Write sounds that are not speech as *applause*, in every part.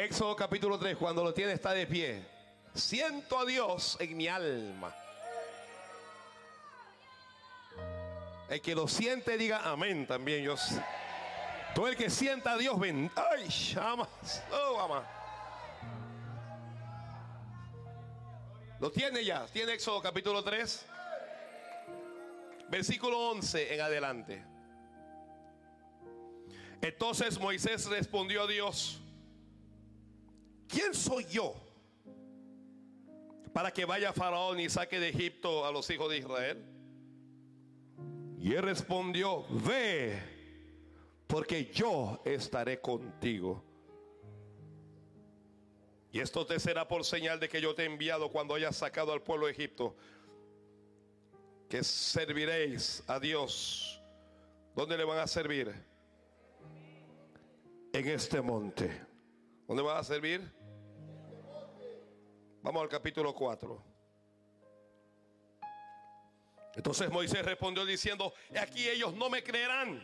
Éxodo capítulo 3, cuando lo tiene está de pie. Siento a Dios en mi alma. El que lo siente diga amén también. Yo, todo el que sienta a Dios, ven. Ay, llamas. Oh, ama. Lo tiene ya. Tiene Éxodo capítulo 3. Versículo 11 en adelante. Entonces Moisés respondió a Dios, ¿quién soy yo para que vaya Faraón y saque de Egipto a los hijos de Israel? Y él respondió, ve, porque yo estaré contigo. Y esto te será por señal de que yo te he enviado cuando hayas sacado al pueblo de Egipto, que serviréis a Dios. ¿Dónde le van a servir? En este monte. ¿Dónde van a servir? Vamos al capítulo 4. Entonces Moisés respondió diciendo, aquí ellos no me creerán,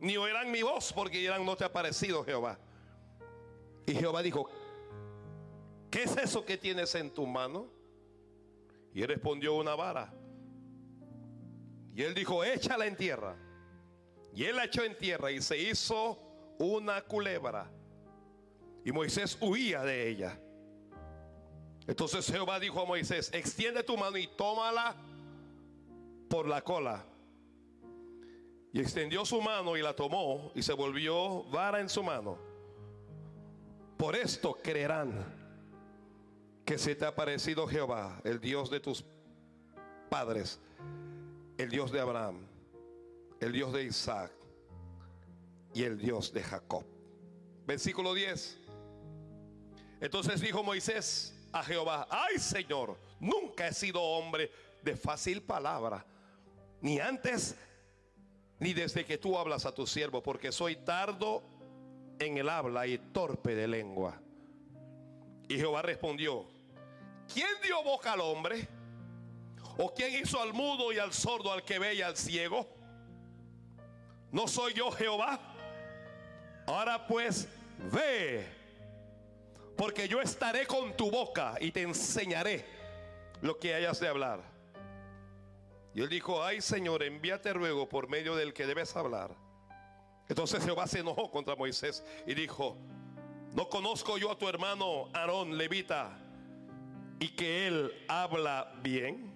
ni oirán mi voz, porque dirán, no te ha parecido Jehová. Y Jehová dijo, ¿qué es eso que tienes en tu mano? Y él respondió una vara. Y él dijo, échala en tierra. Y él la echó en tierra y se hizo una culebra. Y Moisés huía de ella. Entonces Jehová dijo a Moisés, extiende tu mano y tómala por la cola. Y extendió su mano y la tomó y se volvió vara en su mano. Por esto creerán que se te ha parecido Jehová, el Dios de tus padres, el Dios de Abraham, el Dios de Isaac y el Dios de Jacob. Versículo 10. Entonces dijo Moisés a Jehová, ay Señor, nunca he sido hombre de fácil palabra ni antes ni desde que tú hablas a tu siervo, porque soy tardo en el habla y torpe de lengua. Y Jehová respondió, ¿quién dio boca al hombre? ¿O quién hizo al mudo y al sordo, al que ve y al ciego? ¿No soy yo Jehová? Ahora pues, ve, porque yo estaré con tu boca y te enseñaré lo que hayas de hablar. Y él dijo, ay Señor, envíate luego por medio del que debes hablar. Entonces Jehová se enojó contra Moisés y dijo, no conozco yo a tu hermano Aarón, levita, y que él habla bien.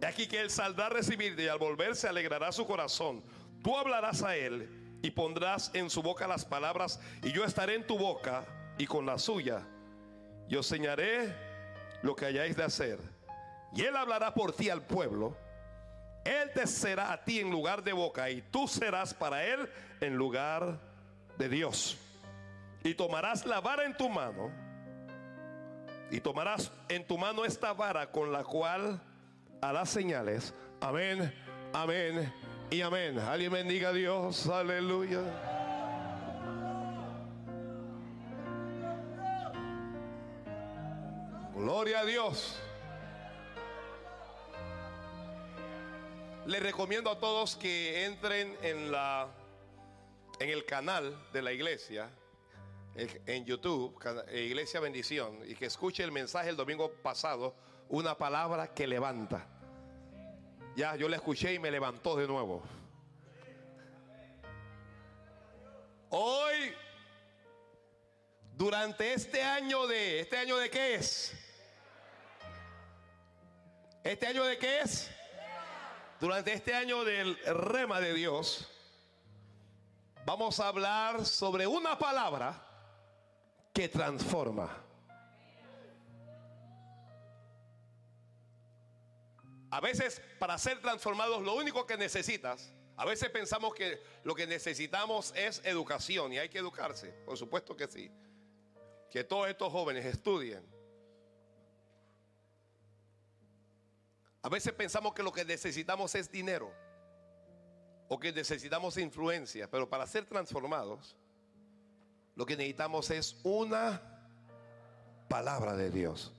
Y aquí que él saldrá a recibirte y al volverse alegrará su corazón. Tú hablarás a él y pondrás en su boca las palabras y yo estaré en tu boca y con la suya. Yo enseñaré lo que hayáis de hacer y él hablará por ti al pueblo. Él te será a ti en lugar de boca y tú serás para él en lugar de Dios. Y tomarás la vara en tu mano y tomarás en tu mano esta vara con la cual harás señales. Amén, amén y amén. Alguien bendiga a Dios, aleluya. Gloria a Dios. Les recomiendo a todos que entren en la en el canal de la iglesia en YouTube, eh, Iglesia Bendición, y que escuche el mensaje el domingo pasado, una palabra que levanta. Ya, yo la escuché y me levantó de nuevo. Hoy, durante este año de, ¿este año de qué es? ¿Este año de qué es? Durante este año del rema de Dios, vamos a hablar sobre una palabra que transforma. A veces para ser transformados lo único que necesitas, a veces pensamos que lo que necesitamos es educación y hay que educarse, por supuesto que sí. Que todos estos jóvenes estudien A veces pensamos que lo que necesitamos es dinero o que necesitamos influencia, pero para ser transformados, lo que necesitamos es una palabra de Dios.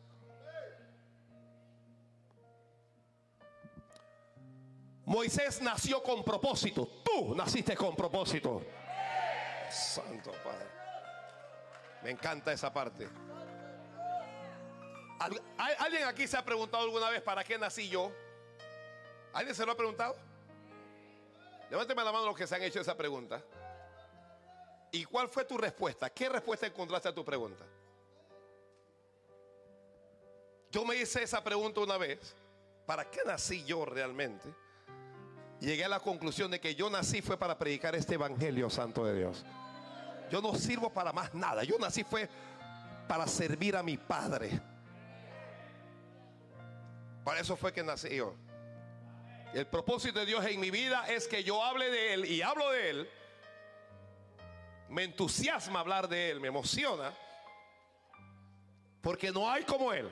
Moisés nació con propósito. Tú naciste con propósito. Santo Padre. Me encanta esa parte. ¿Alguien aquí se ha preguntado alguna vez para qué nací yo? ¿Alguien se lo ha preguntado? Levánteme la mano los que se han hecho esa pregunta. ¿Y cuál fue tu respuesta? ¿Qué respuesta encontraste a tu pregunta? Yo me hice esa pregunta una vez. ¿Para qué nací yo realmente? Llegué a la conclusión de que yo nací fue para predicar este Evangelio Santo de Dios. Yo no sirvo para más nada. Yo nací fue para servir a mi Padre. Para eso fue que nací yo. El propósito de Dios en mi vida es que yo hable de Él y hablo de Él. Me entusiasma hablar de Él, me emociona. Porque no hay como Él.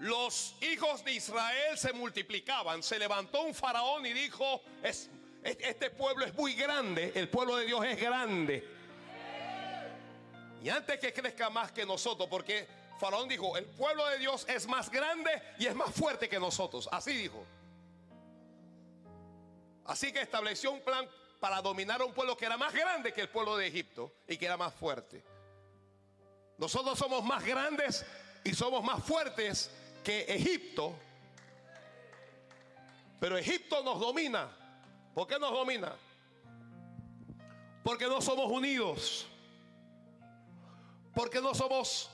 Los hijos de Israel se multiplicaban. Se levantó un faraón y dijo, este pueblo es muy grande, el pueblo de Dios es grande. Y antes que crezca más que nosotros, porque Faraón dijo, el pueblo de Dios es más grande y es más fuerte que nosotros. Así dijo. Así que estableció un plan para dominar a un pueblo que era más grande que el pueblo de Egipto y que era más fuerte. Nosotros somos más grandes y somos más fuertes que Egipto. Pero Egipto nos domina. ¿Por qué nos domina? Porque no somos unidos. Porque no somos,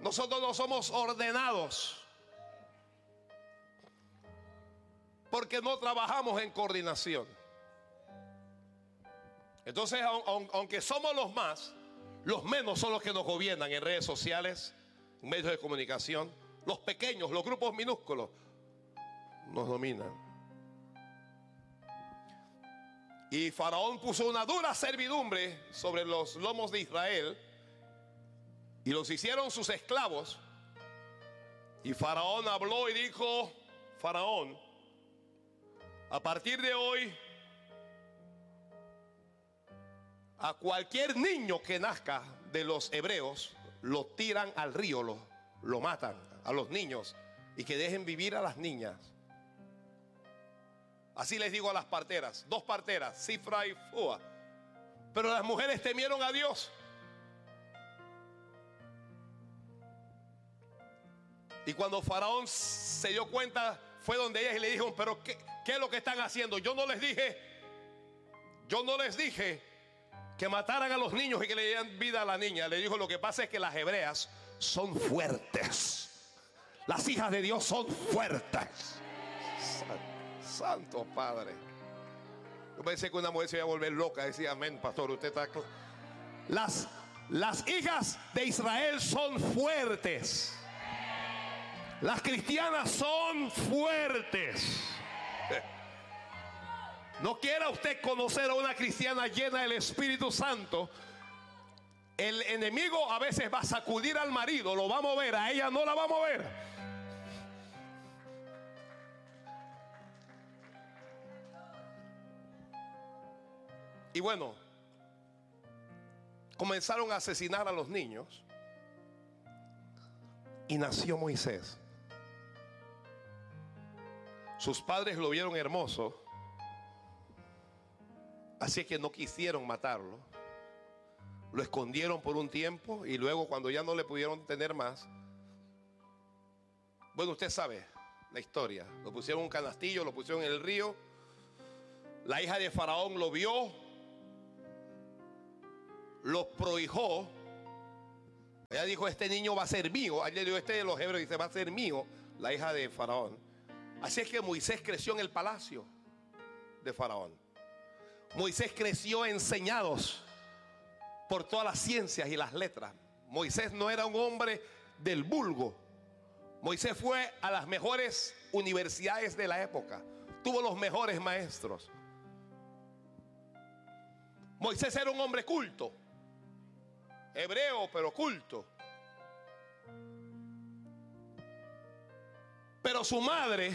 nosotros no somos ordenados. Porque no trabajamos en coordinación. Entonces, aunque somos los más, los menos son los que nos gobiernan en redes sociales, en medios de comunicación. Los pequeños, los grupos minúsculos, nos dominan. Y Faraón puso una dura servidumbre sobre los lomos de Israel y los hicieron sus esclavos. Y Faraón habló y dijo, Faraón, a partir de hoy, a cualquier niño que nazca de los hebreos, lo tiran al río, lo, lo matan a los niños y que dejen vivir a las niñas. Así les digo a las parteras, dos parteras, Cifra y Fua. Pero las mujeres temieron a Dios Y cuando Faraón se dio cuenta, fue donde ellas y le dijo, pero ¿qué, ¿qué, es lo que están haciendo? Yo no les dije, yo no les dije que mataran a los niños y que le dieran vida a la niña. Le dijo, lo que pasa es que las hebreas son fuertes. Las hijas de Dios son fuertes. Santo Padre. Yo pensé que una mujer se iba a volver loca. Decía, amén, pastor, usted está... Las, las hijas de Israel son fuertes. Las cristianas son fuertes. No quiera usted conocer a una cristiana llena del Espíritu Santo. El enemigo a veces va a sacudir al marido, lo va a mover, a ella no la va a mover. Y bueno, comenzaron a asesinar a los niños y nació Moisés. Sus padres lo vieron hermoso, así que no quisieron matarlo. Lo escondieron por un tiempo y luego cuando ya no le pudieron tener más, bueno, usted sabe la historia. Lo pusieron en un canastillo, lo pusieron en el río. La hija de Faraón lo vio, lo prohijó. Ella dijo, este niño va a ser mío. Ayer dijo, este de los hebreos dice, va a ser mío, la hija de Faraón. Así es que Moisés creció en el palacio de Faraón. Moisés creció enseñados por todas las ciencias y las letras. Moisés no era un hombre del vulgo. Moisés fue a las mejores universidades de la época. Tuvo los mejores maestros. Moisés era un hombre culto. Hebreo, pero culto. Pero su madre,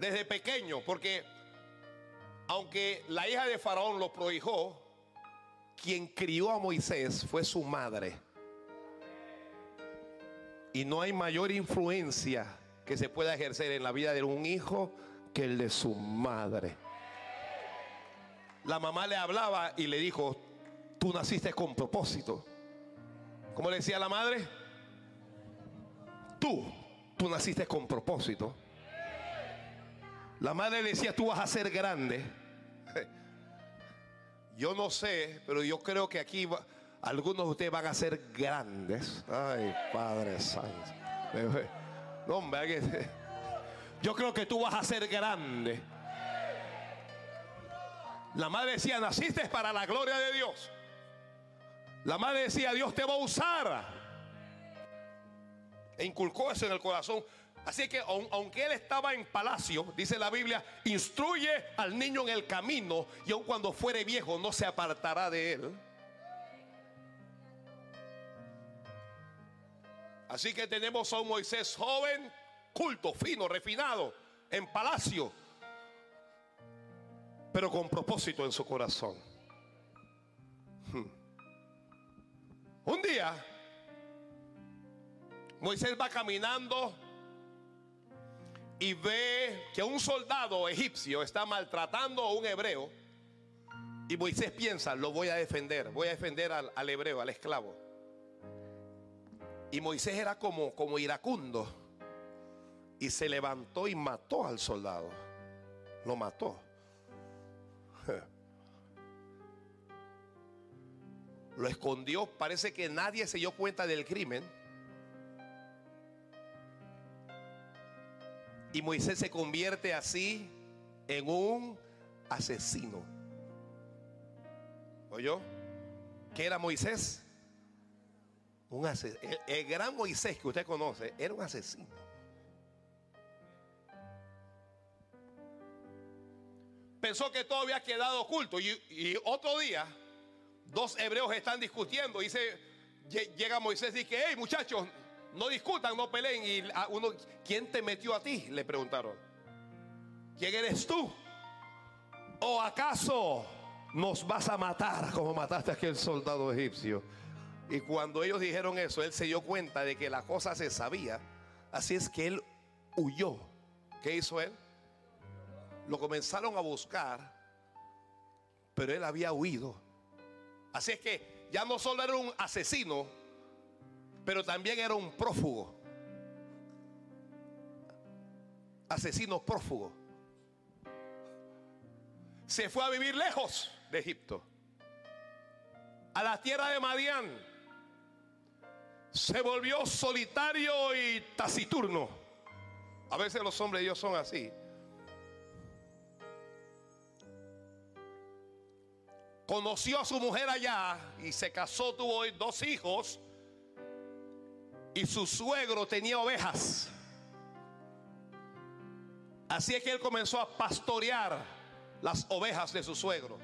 desde pequeño, porque aunque la hija de Faraón lo prohijó, quien crió a Moisés fue su madre. Y no hay mayor influencia que se pueda ejercer en la vida de un hijo que el de su madre. La mamá le hablaba y le dijo, tú naciste con propósito. ¿Cómo le decía la madre? Tú, tú naciste con propósito. La madre decía, tú vas a ser grande. *laughs* Yo no sé, pero yo creo que aquí algunos de ustedes van a ser grandes. Ay, Padre Santo. *laughs* No, hombre, yo creo que tú vas a ser grande. La madre decía, naciste para la gloria de Dios. La madre decía, Dios te va a usar. E inculcó eso en el corazón. Así que aunque él estaba en palacio, dice la Biblia, instruye al niño en el camino y aun cuando fuere viejo no se apartará de él. Así que tenemos a un Moisés joven, culto, fino, refinado, en palacio, pero con propósito en su corazón. Hmm. Un día, Moisés va caminando y ve que un soldado egipcio está maltratando a un hebreo. Y Moisés piensa, lo voy a defender, voy a defender al, al hebreo, al esclavo. Y Moisés era como, como iracundo. Y se levantó y mató al soldado. Lo mató. *laughs* Lo escondió. Parece que nadie se dio cuenta del crimen. Y Moisés se convierte así en un asesino. ¿Oyó? ¿Qué era Moisés? Un el, gran Moisés que usted conoce era un asesino. Pensó que todo había quedado oculto. Y, otro día, dos hebreos están discutiendo. Y se, llega Moisés y dice: Hey, muchachos, no discutan, no peleen. Y uno, ¿quién te metió a ti? Le preguntaron. ¿Quién eres tú? ¿O acaso nos vas a matar como mataste a aquel soldado egipcio? Y cuando ellos dijeron eso, él se dio cuenta de que la cosa se sabía. Así es que él huyó. ¿Qué hizo él? Lo comenzaron a buscar, pero él había huido. Así es que ya no solo era un asesino, pero también era un prófugo. Asesino prófugo. Se fue a vivir lejos de Egipto, a la tierra de Madián se volvió solitario y taciturno. A veces los hombres de son así. Conoció a su mujer allá y se casó, tuvo dos hijos y su suegro tenía ovejas. Así es que él comenzó a pastorear las ovejas de su suegro.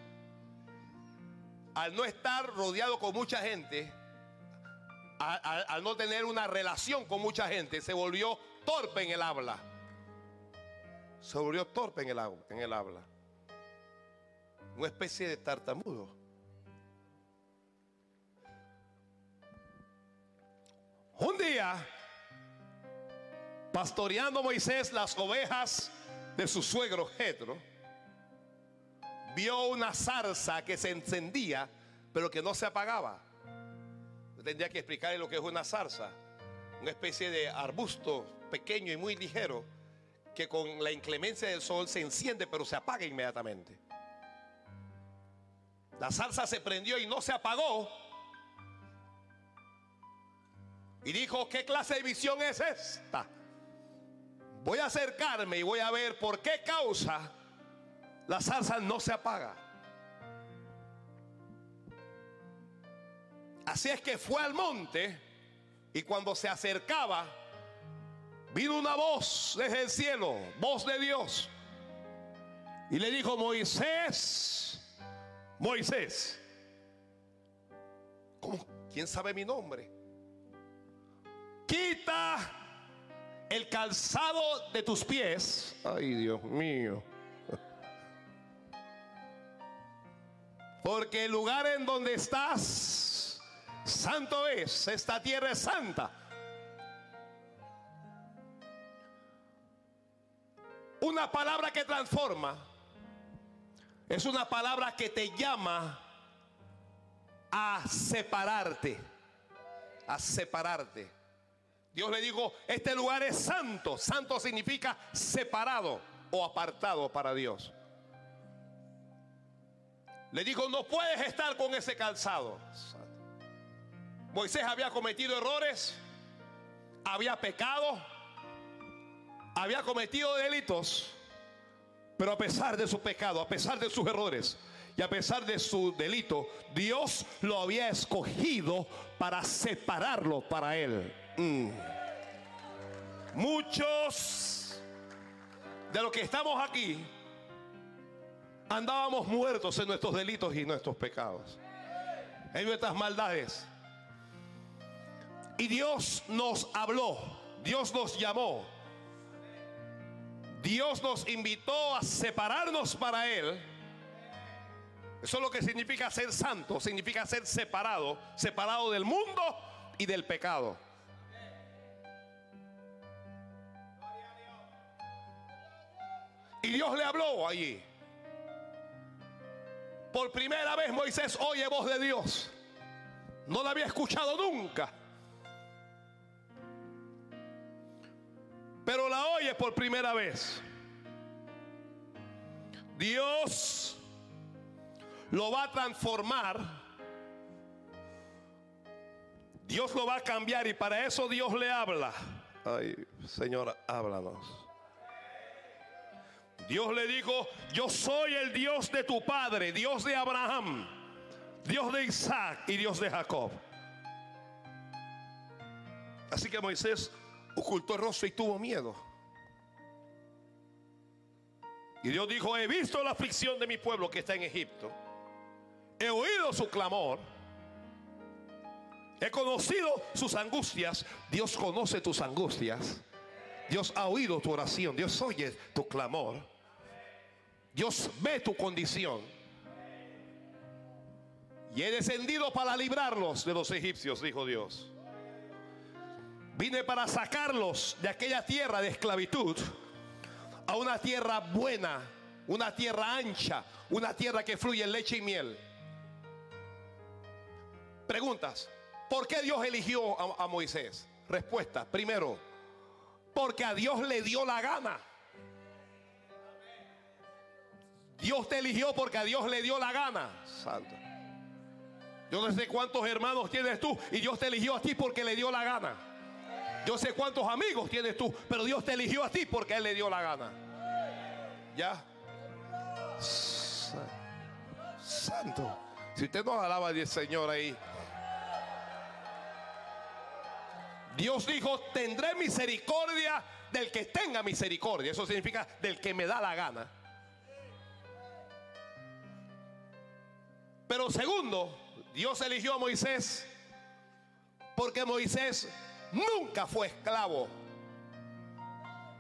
Al no estar rodeado con mucha gente, al, no tener una relación con mucha gente, se volvió torpe en el habla. Se volvió torpe en el, habla. Una especie de tartamudo. Un día, pastoreando Moisés las ovejas de su suegro Jetro, vio una zarza que se encendía, pero que no se apagaba tendría que explicarle lo que es una zarza. Una especie de arbusto pequeño y muy ligero que con la inclemencia del sol se enciende pero se apaga inmediatamente. La zarza se prendió y no se apagó. Y dijo, ¿qué clase de visión es esta? Voy a acercarme y voy a ver por qué causa la zarza no se apaga. Así es que fue al monte y cuando se acercaba, vino una voz desde el cielo, voz de Dios. Y le dijo, Moisés, Moisés. ¿Quién sabe mi nombre? Quita el calzado de tus pies. Ay, Dios mío. Porque el lugar en donde estás Santo es, esta tierra es santa. una palabra que transforma. Es una palabra que te llama a separarte. A separarte. Dios le dijo, este lugar es santo. Santo significa separado o apartado para Dios. Le dijo, no puedes estar con ese calzado. Moisés había cometido errores, había pecado, había cometido delitos, pero a pesar de su pecado, a pesar de sus errores y a pesar de su delito, Dios lo había escogido para separarlo para él. Mm. Muchos de los que estamos aquí andábamos muertos en nuestros delitos y nuestros pecados, en nuestras maldades. Y Dios nos habló, Dios nos llamó, Dios nos invitó a separarnos para Él. Eso es lo que significa ser santo, significa ser separado, separado del mundo y del pecado. Dios le habló allí. Por primera vez Moisés oye voz de Dios. No la había escuchado nunca. Pero la oye por primera vez. Dios lo va a transformar. Dios lo va a cambiar y para eso Dios le habla. Ay, Señor, háblanos. Dios le dijo, yo soy el Dios de tu padre, Dios de Abraham, Dios de Isaac y Dios de Jacob. Así que Moisés ocultó el rostro y tuvo miedo. Y Dios dijo, he visto la aflicción de mi pueblo que está en Egipto. He oído su clamor. He conocido sus angustias. Dios conoce tus angustias. Dios ha oído tu oración. Dios oye tu clamor. Dios ve tu condición. Y he descendido para librarlos de los egipcios, dijo Dios. Vine para sacarlos de aquella tierra de esclavitud a una tierra buena, una tierra ancha, una tierra que fluye leche y miel. Preguntas, ¿por qué Dios eligió a, a Moisés? Respuesta, primero, porque a Dios le dio la gana. Dios te eligió porque a Dios le dio la gana. Santo. Yo no sé cuántos hermanos tienes tú y Dios te eligió a ti porque le dio la gana. Yo sé cuántos amigos tienes tú, pero Dios te eligió a ti porque Él le dio la gana. ¿Ya? Santo. Si usted no alaba al Señor ahí. Dios dijo, tendré misericordia del que tenga misericordia. Eso significa del que me da la gana. Pero segundo, Dios eligió a Moisés porque Moisés nunca fue esclavo.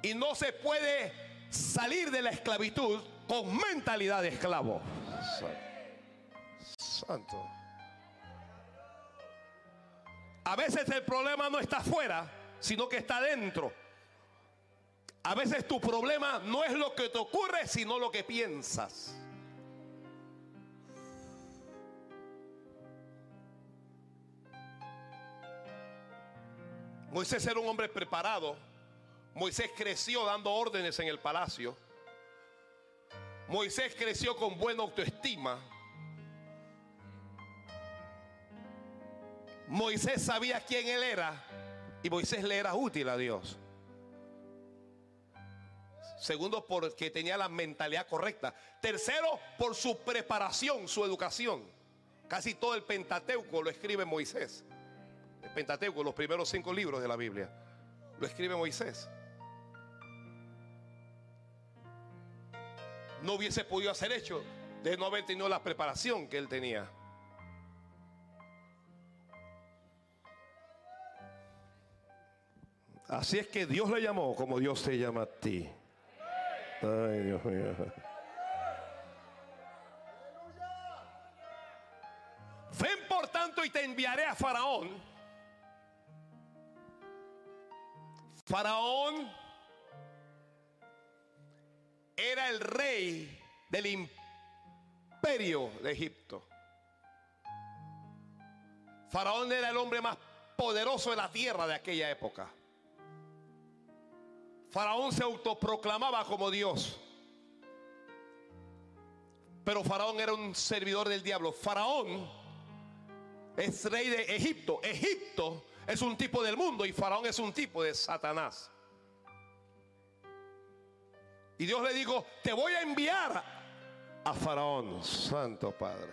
Y no se puede salir de la esclavitud con mentalidad de esclavo. Santo. A veces el problema no está afuera, sino que está dentro. A veces tu problema no es lo que te ocurre, sino lo que piensas. Moisés era un hombre preparado. Moisés creció dando órdenes en el palacio. Moisés creció con buena autoestima. Moisés sabía quién él era y Moisés le era útil a Dios. Segundo, porque tenía la mentalidad correcta. Tercero, por su preparación, su educación. Casi todo el Pentateuco lo escribe Moisés Pentateuco, los primeros cinco libros de la Biblia. Lo escribe Moisés. No hubiese podido hacer hecho de no haber tenido la preparación que él tenía. Así es que Dios le llamó como Dios te llama a ti. Ay, Dios mío. Ven por tanto y te enviaré a Faraón Faraón el rey del imperio de Egipto. Faraón era el hombre más poderoso de la tierra de aquella época. Faraón se autoproclamaba como Dios. Pero Faraón era un servidor del diablo. Faraón es rey de Egipto. Egipto es un tipo del mundo y Faraón es un tipo de Satanás. Y Dios le dijo, te voy a enviar a Faraón, Santo Padre.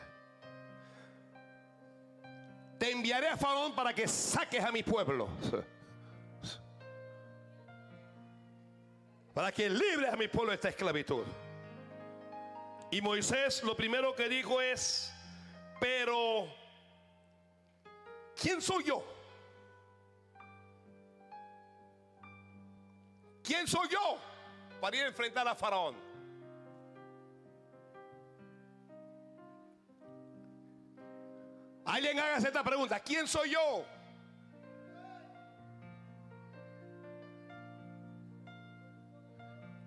Te enviaré a Faraón para que saques a mi pueblo. Para que libres a mi pueblo de esta esclavitud. Y Moisés lo primero que dijo es, pero, ¿quién soy yo? ¿Quién soy yo para ir a enfrentar a Faraón? Alguien haga esta pregunta, ¿quién soy yo?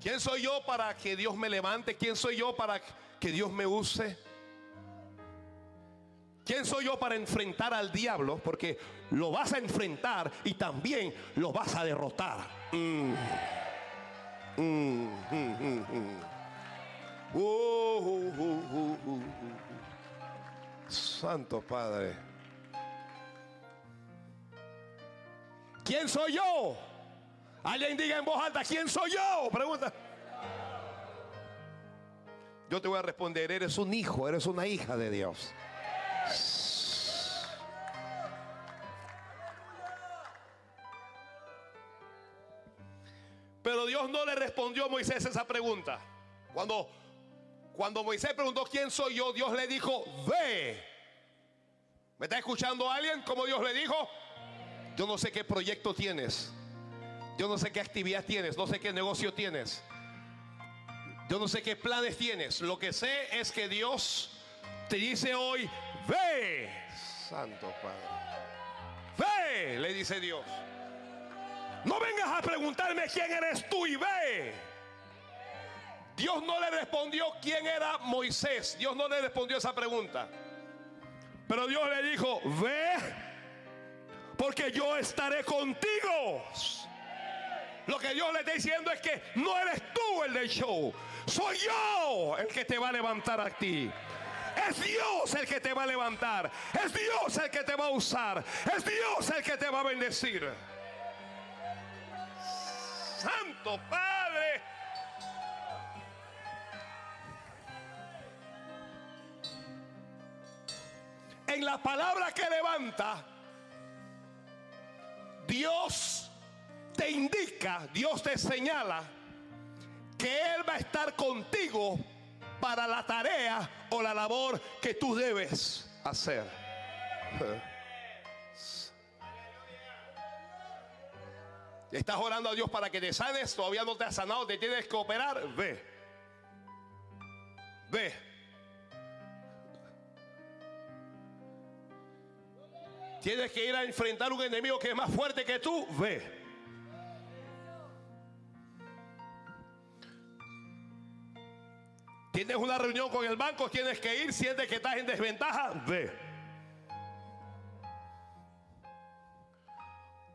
¿Quién soy yo para que Dios me levante? ¿Quién soy yo para que Dios me use? ¿Quién soy yo para enfrentar al diablo? Porque lo vas a enfrentar y también lo vas a derrotar. Santo Padre. ¿Quién soy yo? Alguien diga en voz alta, ¿quién soy yo? Pregunta. Yo te voy a responder, eres un hijo, eres una hija de Dios. Pero Dios no le respondió a Moisés esa pregunta. Cuando, cuando Moisés preguntó quién soy yo, Dios le dijo, ve. ¿Me está escuchando alguien? Como Dios le dijo, yo no sé qué proyecto tienes. Yo no sé qué actividad tienes, no sé qué negocio tienes. Yo no sé qué planes tienes. Lo que sé es que Dios te dice hoy, ve, Santo Padre. Ve, le dice Dios. No vengas a preguntarme quién eres tú y ve. Dios no le respondió quién era Moisés. Dios no le respondió esa pregunta. Pero Dios le dijo, ve, porque yo estaré contigo. Lo que Dios le está diciendo es que no eres tú el del show. Soy yo el que te va a levantar a ti. Es Dios el que te va a levantar. Es Dios el que te va a usar. Es Dios el que te va a bendecir. Santo Padre. En la palabra que levanta, Dios te indica, Dios te señala que Él va a estar contigo para la tarea o la labor que tú debes hacer. Estás orando a Dios para que te sanes, todavía no te has sanado, te tienes que operar, ve. Ve. Tienes que ir a enfrentar un enemigo que es más fuerte que tú, ve. Tienes una reunión con el banco, tienes que ir, sientes que estás en desventaja, ve.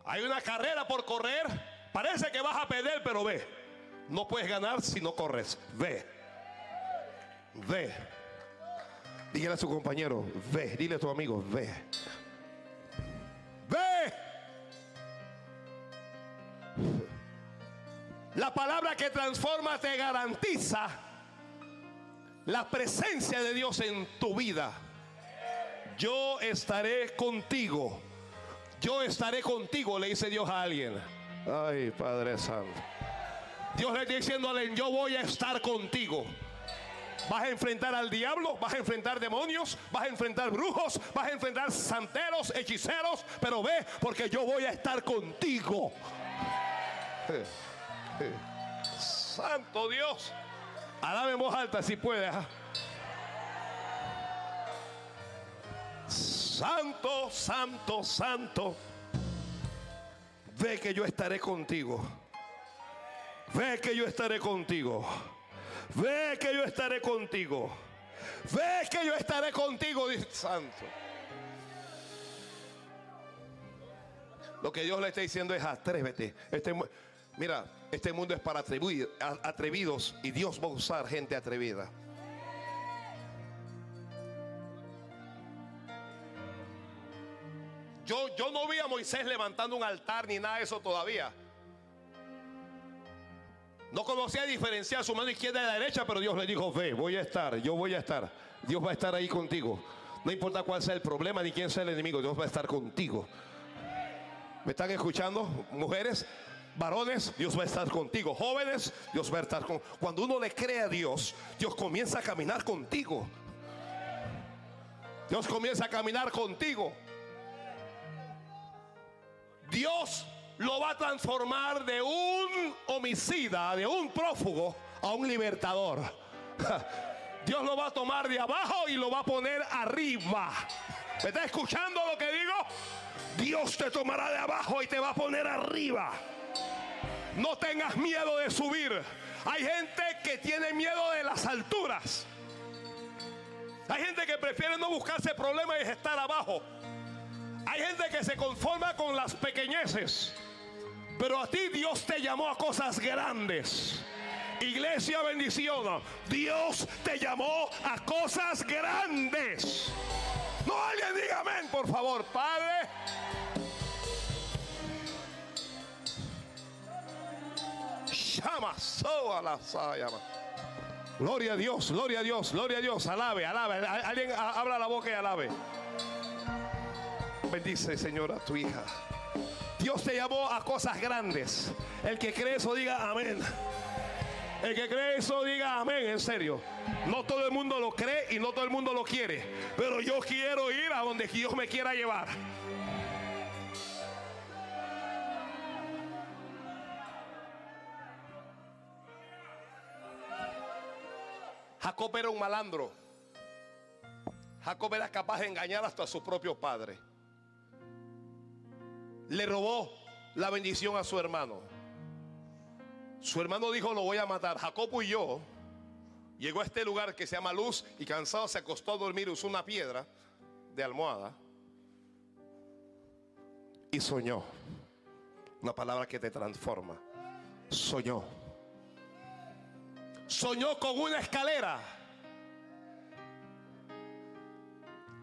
Hay una carrera por correr, parece que vas a perder, pero ve. No puedes ganar si no corres, ve. Ve. Dígale a su compañero, ve. Dile a tu amigo, ve. Ve. La palabra que transforma te garantiza la presencia de Dios en tu vida. Yo estaré contigo. Yo estaré contigo, le dice Dios a alguien. Ay, Padre Santo. Dios le está diciendo a alguien, yo voy a estar contigo. Vas a enfrentar al diablo, vas a enfrentar demonios, vas a enfrentar brujos, vas a enfrentar santeros, hechiceros, pero ve, porque yo voy a estar contigo. Santo Dios. Alabe en voz alta si puede. Santo, santo, santo. Ve que yo estaré contigo. Ve que yo estaré contigo. Ve que yo estaré contigo. Ve que yo estaré contigo, dice Santo. Lo que Dios le está diciendo es atrévete. Este, mira, este mundo es para atrevidos y Dios va a usar gente atrevida. Yo, yo no vi a Moisés levantando un altar ni nada de eso todavía. No conocía diferenciar su mano izquierda de la derecha, pero Dios le dijo, ve, voy a estar, yo voy a estar. Dios va a estar ahí contigo. No importa cuál sea el problema ni quién sea el enemigo, Dios va a estar contigo. ¿Me están escuchando, mujeres? Varones, Dios va a estar contigo. Jóvenes, Dios va a estar con. Cuando uno le cree a Dios, Dios comienza a caminar contigo. Dios comienza a caminar contigo. Dios lo va a transformar de un homicida, de un prófugo, a un libertador. *laughs* Dios lo va a tomar de abajo y lo va a poner arriba. ¿Me está escuchando lo que digo? Dios te tomará de abajo y te va a poner arriba. No tengas miedo de subir. Hay gente que tiene miedo de las alturas. Hay gente que prefiere no buscarse problemas y estar abajo. Hay gente que se conforma con las pequeñeces. Pero a ti Dios te llamó a cosas grandes. Iglesia bendición. Dios te llamó a cosas grandes. No alguien diga amén, por favor, Padre. Llama, a la Gloria a Dios, gloria a Dios, gloria a Dios. Alabe, alabe. Alguien abra la boca y alabe. Bendice, Señor, a tu hija. Dios te llamó a cosas grandes. El que cree eso diga amén. El que cree eso diga amén, en serio. No todo el mundo lo cree y no todo el mundo lo quiere. Pero yo quiero ir a donde Dios me quiera llevar. Jacob era un malandro. Jacob era capaz de engañar hasta a su propio padre le robó la bendición a su hermano. Su hermano dijo, lo voy a matar. Jacobo y yo llegó a este lugar que se llama Luz y cansado se acostó a dormir, usó una piedra de almohada y soñó. Una palabra que te transforma. Soñó. Soñó con una escalera.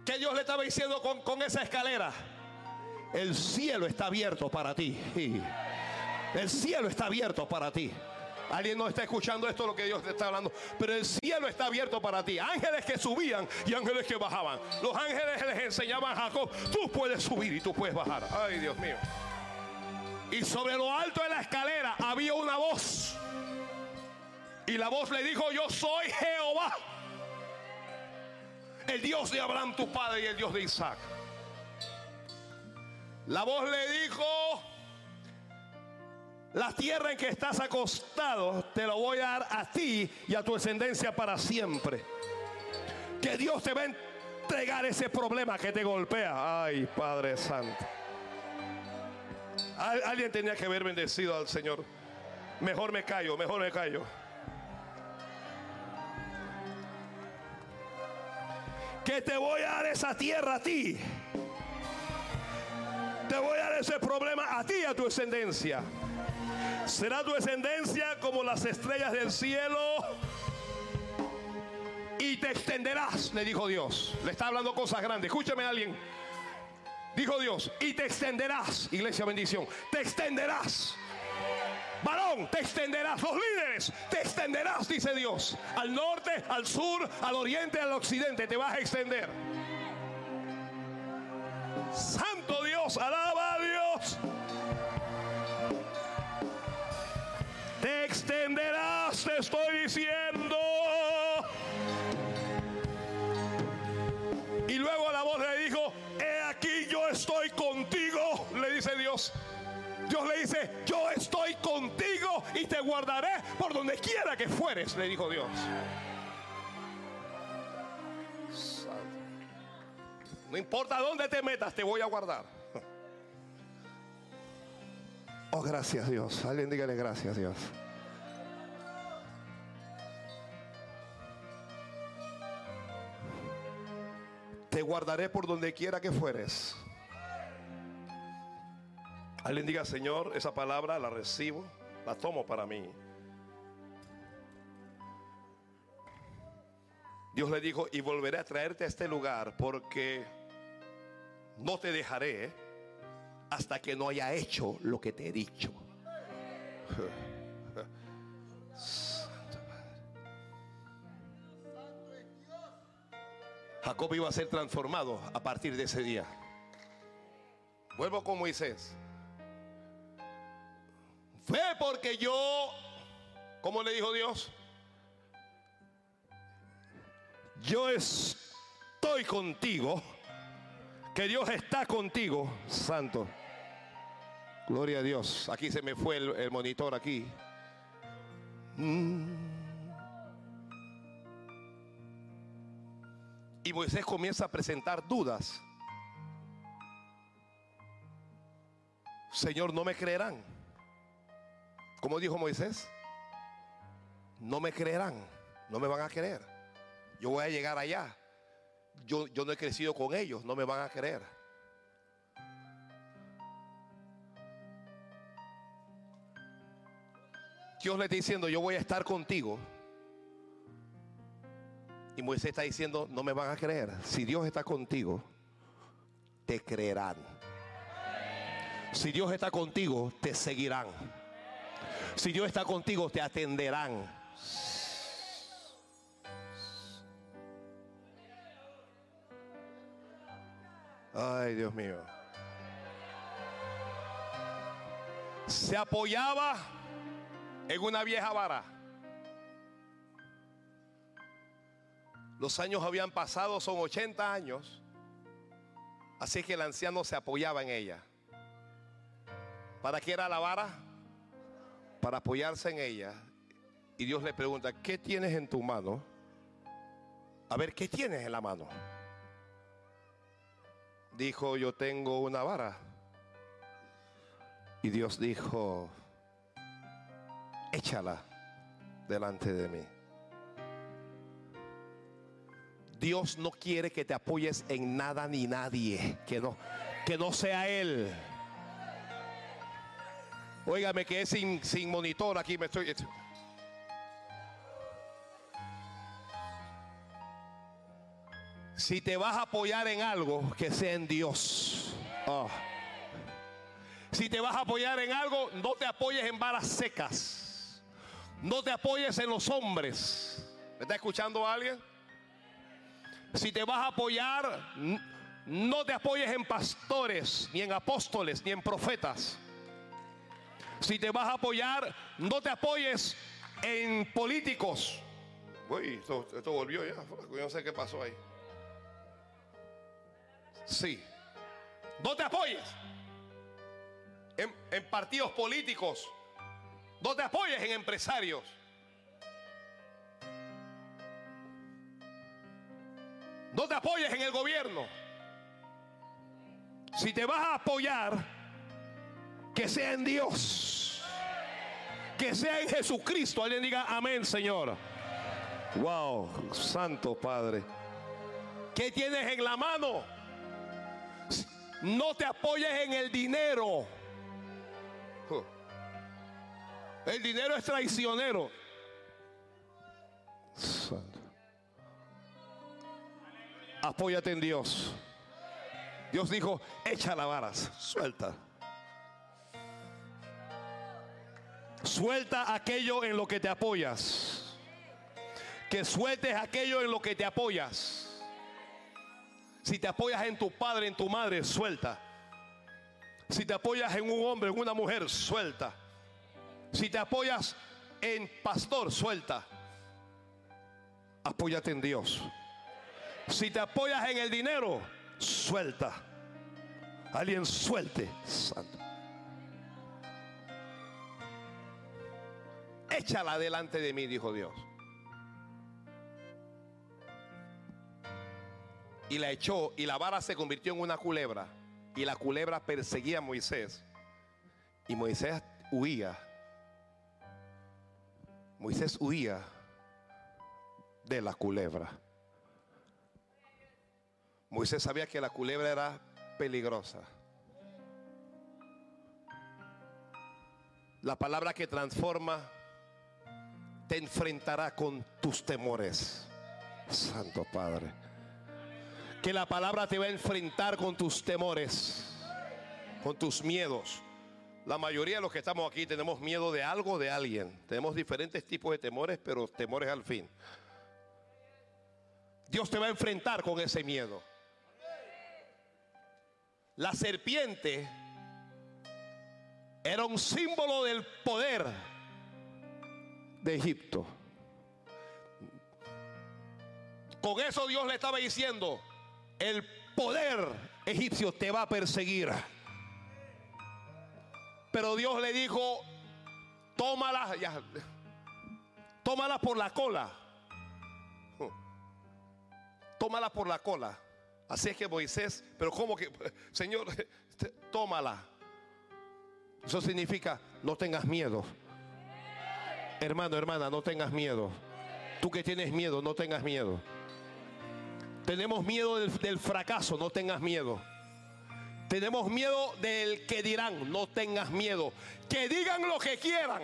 ¿Qué Dios le estaba diciendo con, con esa escalera? El cielo está abierto para ti. El cielo está abierto para ti. Alguien no está escuchando esto lo que Dios te está hablando, pero el cielo está abierto para ti. Ángeles que subían y ángeles que bajaban. Los ángeles les enseñaban a Jacob, tú puedes subir y tú puedes bajar. Ay, Dios mío. Y sobre lo alto de la escalera había una voz. Y la voz le dijo, yo soy Jehová. El Dios de Abraham, tu padre, y el Dios de Isaac. La voz le dijo, la tierra en que estás acostado te lo voy a dar a ti y a tu descendencia para siempre. Que Dios te va a entregar ese problema que te golpea. Ay, Padre Santo. Alguien tenía que haber bendecido al Señor. Mejor me callo, mejor me callo. Que te voy a dar esa tierra a ti te voy a dar ese problema a ti a tu descendencia. Será tu descendencia como las estrellas del cielo. Y te extenderás, le dijo Dios. Le está hablando cosas grandes. Escúchame alguien. Dijo Dios, y te extenderás, iglesia bendición, te extenderás. Varón, te extenderás. Los líderes, te extenderás, dice Dios. Al norte, al sur, al oriente, al occidente, te vas a extender. Santo Dios, alaba a Dios. Te extenderás, te estoy diciendo. Y luego la voz le dijo, he aquí yo estoy contigo, le dice Dios. Dios le dice, yo estoy contigo y te guardaré por donde quiera que fueres, le dijo Dios. No importa dónde te metas, te voy a guardar. Oh, gracias Dios. Alguien dígale gracias Dios. Te guardaré por donde quiera que fueres. Alguien diga, Señor, esa palabra la recibo, la tomo para mí. Dios le dijo, y volveré a traerte a este lugar porque no te dejaré hasta que no haya hecho lo que te he dicho. Jacob iba a ser transformado a partir de ese día. Vuelvo con Moisés. Fue porque yo, ¿cómo le dijo Dios? Yo estoy contigo, que Dios está contigo, santo. Gloria a Dios. Aquí se me fue el, monitor aquí. Mm. Y Moisés comienza a presentar dudas. Señor, no me creerán. Como dijo Moisés, no me creerán, no me van a creer. Yo voy a llegar allá. Yo, yo no he crecido con ellos, no me van a creer. Dios le está diciendo, yo voy a estar contigo. Y Moisés está diciendo, no me van a creer. Si Dios está contigo, te creerán. Si Dios está contigo, te seguirán. Si Dios está contigo, te atenderán. Ay, Dios mío. Se apoyaba en una vieja vara. Los años habían pasado, son 80 años. Así que el anciano se apoyaba en ella. ¿Para qué era la vara? Para apoyarse en ella. Y Dios le pregunta, ¿qué tienes en tu mano? A ver, ¿qué tienes en la mano? Dijo, yo tengo una vara. Y Dios dijo, échala delante de mí. Dios no quiere que te apoyes en nada ni nadie, que no, que no sea Él. Óigame que es sin, sin monitor aquí, me estoy... Si te vas a apoyar en algo, que sea en Dios. Ah. Si te vas a apoyar en algo, no te apoyes en balas secas. No te apoyes en los hombres. ¿Me está escuchando alguien? Si te vas a apoyar, no te apoyes en pastores, ni en apóstoles, ni en profetas. Si te vas a apoyar, no te apoyes en políticos. Uy, esto, esto volvió ya. Yo no sé qué pasó ahí. Sí. No te apoyes en, en, partidos políticos. No te apoyes en empresarios. No te apoyes en el gobierno. Si te vas a apoyar, que sea en Dios. Que sea en Jesucristo. Alguien diga amén, Señor. Wow, Santo Padre. ¿Qué tienes en la mano? No te apoyes en el dinero. El dinero es traicionero. Santo. Apóyate en Dios. Dios dijo, echa la varas, suelta. Suelta aquello en lo que te apoyas. Que sueltes aquello en lo que te apoyas. Si te apoyas en tu padre, en tu madre, suelta. Si te apoyas en un hombre, en una mujer, suelta. Si te apoyas en pastor, suelta. Apóyate en Dios. Si te apoyas en el dinero, suelta. Alguien suelte. Santo. Échala delante de mí, dijo Dios. Y la echó y la vara se convirtió en una culebra. Y la culebra perseguía a Moisés. Y Moisés huía. Moisés huía de la culebra. Moisés sabía que la culebra era peligrosa. La palabra que transforma te enfrentará con tus temores. Santo Padre. Que la palabra te va a enfrentar con tus temores, con tus miedos. La mayoría de los que estamos aquí tenemos miedo de algo, de alguien. Tenemos diferentes tipos de temores, pero temores al fin. Dios te va a enfrentar con ese miedo. La serpiente era un símbolo del poder de Egipto. Con eso Dios le estaba diciendo, el poder egipcio te va a perseguir. Pero Dios le dijo, tómala, ya, tómala por la cola. *laughs* Tómala por la cola. Así es que Moisés, pero como que, *laughs* Señor, *laughs* tómala. Eso significa, no tengas miedo. Hermano, hermana, no tengas miedo. Tú que tienes miedo, no tengas miedo. Tenemos miedo del fracaso, no tengas miedo. Tenemos miedo del que dirán, no tengas miedo. Que digan lo que quieran.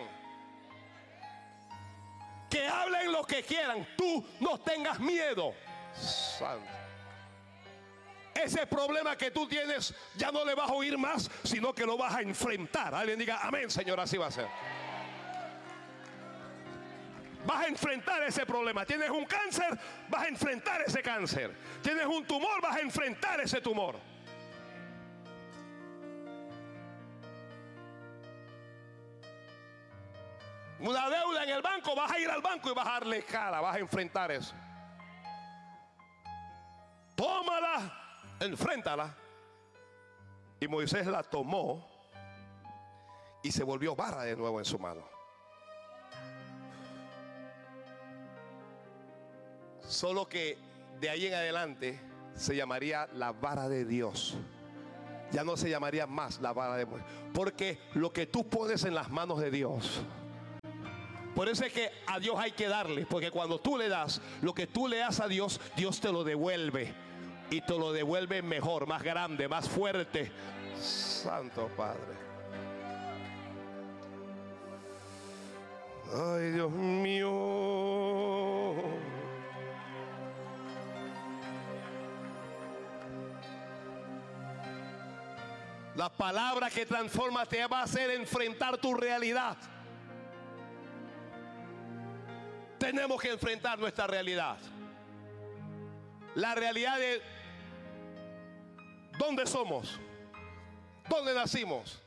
Que hablen lo que quieran. Tú no tengas miedo. Santo. Ese problema que tú tienes ya no le vas a oír más, sino que lo vas a enfrentar. Alguien diga, amén, Señor, así va a ser. Vas a enfrentar ese problema. Tienes un cáncer, vas a enfrentar ese cáncer. Tienes un tumor, vas a enfrentar ese tumor. Una deuda en el banco, vas a ir al banco y vas a darle cara, vas a enfrentar eso. Tómala, enfréntala. Y Moisés la tomó y se volvió vara de nuevo en su mano. Solo que de ahí en adelante se llamaría la vara de Dios. Ya no se llamaría más la vara de Moisés. Porque lo que tú pones en las manos de Dios. Por eso es que a Dios hay que darle. Porque cuando tú le das, lo que tú le das a Dios, Dios te lo devuelve. Y te lo devuelve mejor, más grande, más fuerte. Santo Padre. Ay, Dios mío. La palabra que transforma te va a hacer enfrentar tu realidad. Tenemos que enfrentar nuestra realidad. La realidad de dónde somos, dónde nacimos,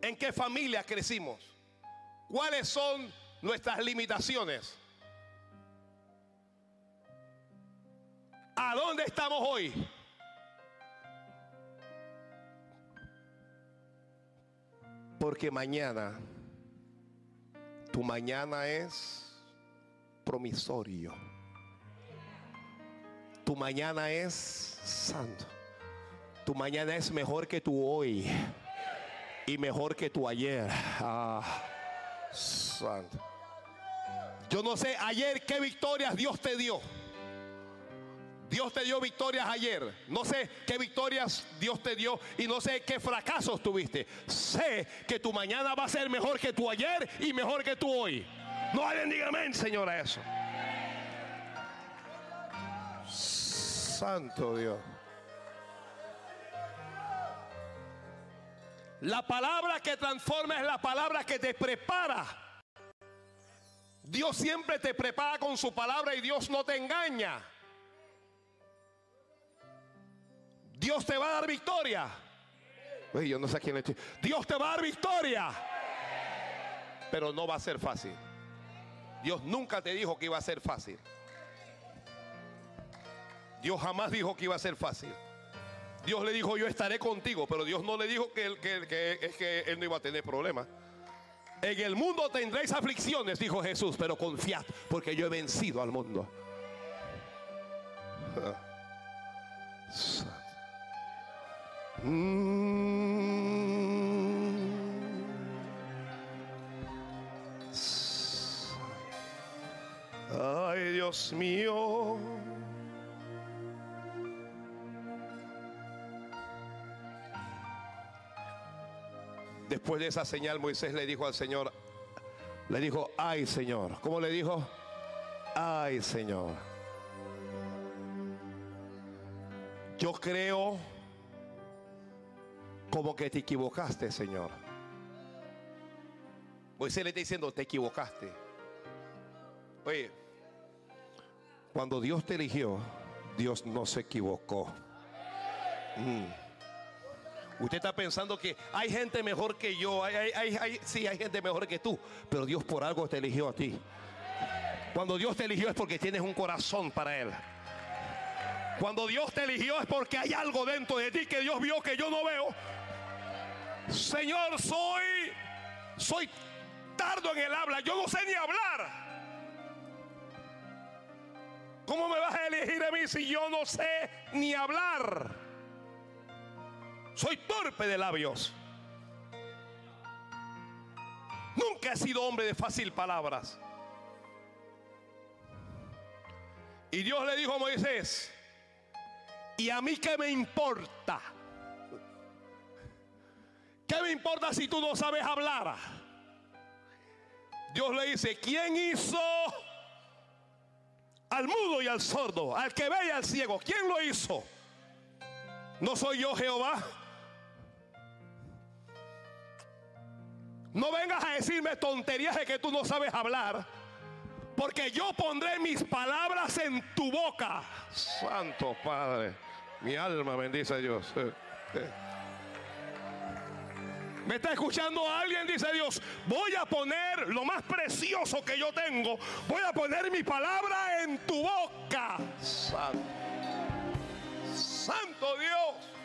en qué familia crecimos, cuáles son nuestras limitaciones, a dónde estamos hoy. Porque mañana, tu mañana es promisorio. Tu mañana es santo. Tu mañana es mejor que tu hoy. Y mejor que tu ayer. Ah, santo. Yo no sé ayer qué victorias Dios te dio. Dios te dio victorias ayer. No sé qué victorias Dios te dio y no sé qué fracasos tuviste. Sé que tu mañana va a ser mejor que tu ayer y mejor que tu hoy. No alguien diga amén, señora, eso. Santo Dios. La palabra que transforma es la palabra que te prepara. Dios siempre te prepara con su palabra y Dios no te engaña. Dios te va a dar victoria. Uy, yo no sé a quién le estoy. Dios te va a dar victoria. Pero no va a ser fácil. Dios nunca te dijo que iba a ser fácil. Dios jamás dijo que iba a ser fácil. Dios le dijo, yo estaré contigo, pero Dios no le dijo que, él, que, que, que él no iba a tener problemas. En el mundo tendréis aflicciones, dijo Jesús, pero confiad, porque yo he vencido al mundo. *laughs* Ay Dios mío. Después de esa señal Moisés le dijo al Señor, le dijo, ay Señor. ¿Cómo le dijo? Ay Señor. Yo creo como que te equivocaste, Señor. Moisés le está diciendo, te equivocaste. Oye, cuando Dios te eligió, Dios no se equivocó. Mm. Usted está pensando que hay gente mejor que yo, hay, hay, sí, hay gente mejor que tú, pero Dios por algo te eligió a ti. Cuando Dios te eligió es porque tienes un corazón para Él. Cuando Dios te eligió es porque hay algo dentro de ti que Dios vio que yo no veo. Señor, soy, soy tardo en el habla. Yo no sé ni hablar. ¿Cómo me vas a elegir a mí si yo no sé ni hablar? Soy torpe de labios. Nunca he sido hombre de fácil palabras. Y Dios le dijo a Moisés, ¿y a mí qué me importa? ¿Qué me importa si tú no sabes hablar? Dios le dice, ¿quién hizo al mudo y al sordo, al que ve y al ciego? ¿Quién lo hizo? ¿No soy yo Jehová? No vengas a decirme tonterías de que tú no sabes hablar, porque yo pondré mis palabras en tu boca. Santo Padre, mi alma bendice a Dios. ¿Me está escuchando alguien? Dice Dios, voy a poner lo más precioso que yo tengo. Voy a poner mi palabra en tu boca. Santo, Santo Dios.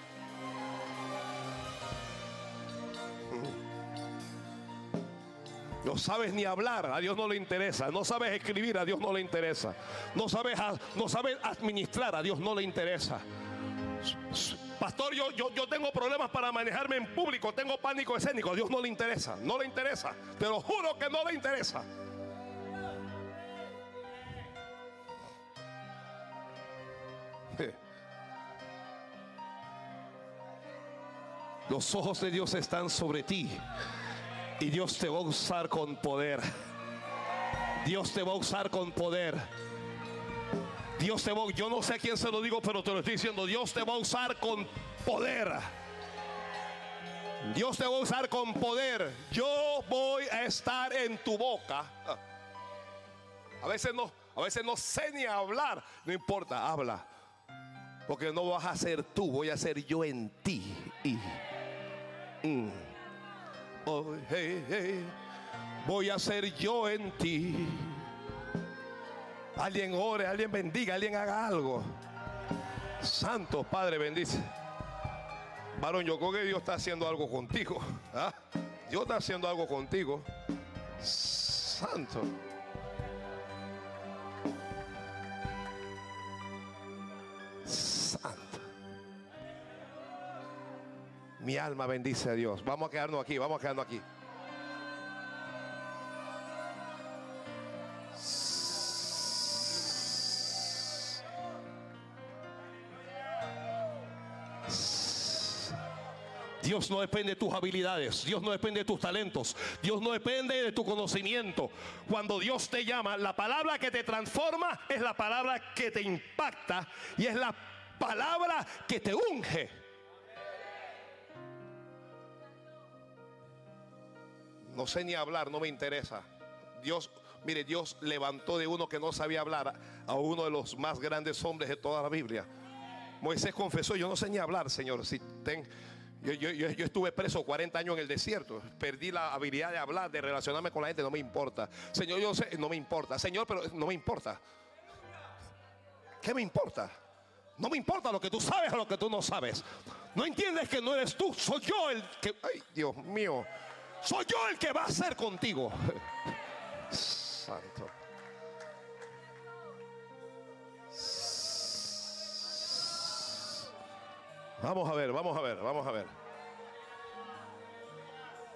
No sabes ni hablar, a Dios no le interesa. No sabes escribir, a Dios no le interesa. No sabes, no sabes administrar, a Dios no le interesa. Pastor, yo, yo, yo tengo problemas para manejarme en público, tengo pánico escénico. Dios no le interesa, no le interesa. Te lo juro que no le interesa. *laughs* Los ojos de Dios están sobre ti y Dios te va a usar con poder. Dios te va a usar con poder. Dios te va, yo no sé a quién se lo digo, pero te lo estoy diciendo, Dios te va a usar con poder. Dios te va a usar con poder. Yo voy a estar en tu boca. A veces no, a veces no sé ni hablar. No importa, habla. Porque no vas a ser tú, voy a ser yo en ti. Mm. Oh, voy a ser yo en ti. Alguien ore, alguien bendiga, alguien haga algo. Santo Padre, bendice. Varón, yo creo que Dios está haciendo algo contigo. ¿ah? Dios está haciendo algo contigo. Santo. Santo. Mi alma bendice a Dios. Vamos a quedarnos aquí, vamos a quedarnos aquí. Dios no depende de tus habilidades, Dios no depende de tus talentos, Dios no depende de tu conocimiento. Cuando Dios te llama, la palabra que te transforma es la palabra que te impacta y es la palabra que te unge. No sé ni hablar, no me interesa. Dios, mire, Dios levantó de uno que no sabía hablar a uno de los más grandes hombres de toda la Biblia. Moisés confesó, yo no sé ni hablar, Señor. Si ten, yo, estuve preso 40 años en el desierto. Perdí la habilidad de hablar, de relacionarme con la gente. No me importa. Señor, yo sé, no me importa. Señor, pero no me importa. ¿Qué me importa? No me importa lo que tú sabes o lo que tú no sabes. No entiendes que no eres tú. Soy yo el que... Ay, Dios mío. Soy yo el que va a ser contigo. *laughs* Santo. Vamos a ver, vamos a ver, vamos a ver.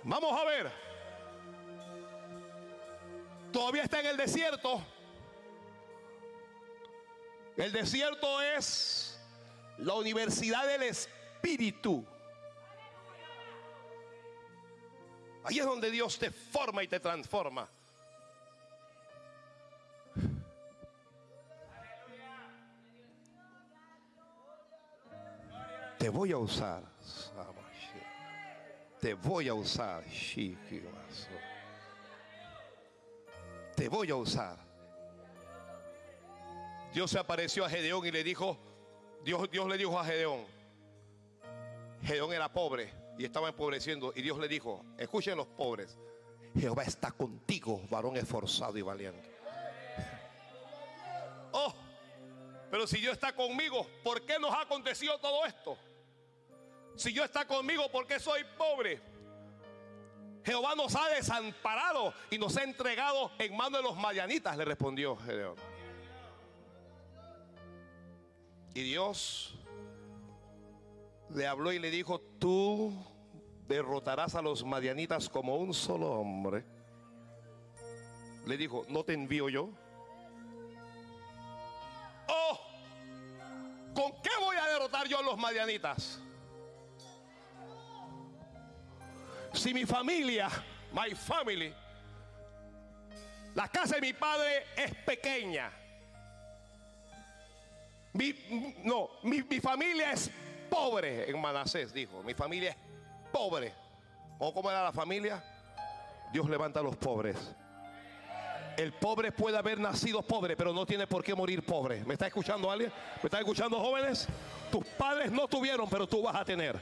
Vamos a ver. Todavía está en el desierto. El desierto es la universidad del Espíritu. Ahí es donde Dios te forma y te transforma. Te voy a usar. Te voy a usar. Te voy a usar. Dios se apareció a Gedeón y le dijo, Dios, Dios le dijo a Gedeón, Gedeón era pobre y estaba empobreciendo. Y Dios le dijo, escuchen los pobres, Jehová está contigo, varón esforzado y valiente. Oh, pero si Dios está conmigo, ¿por qué nos ha acontecido todo esto? Si Dios está conmigo, ¿por qué soy pobre? Jehová nos ha desamparado y nos ha entregado en manos de los mayanitas, le respondió Gedeón. Y Dios le habló y le dijo, tú derrotarás a los madianitas como un solo hombre. Le dijo, ¿no te envío yo? Oh, ¿con qué voy a derrotar yo a los madianitas? Si mi familia, my family, la casa de mi padre es pequeña. no, mi, mi familia es pobre en Manasés, dijo. Mi familia es pobre. ¿O cómo era la familia? Dios levanta a los pobres. El pobre puede haber nacido pobre, pero no tiene por qué morir pobre. ¿Me está escuchando alguien? ¿Me está escuchando jóvenes? Tus padres no tuvieron, pero tú vas a tener.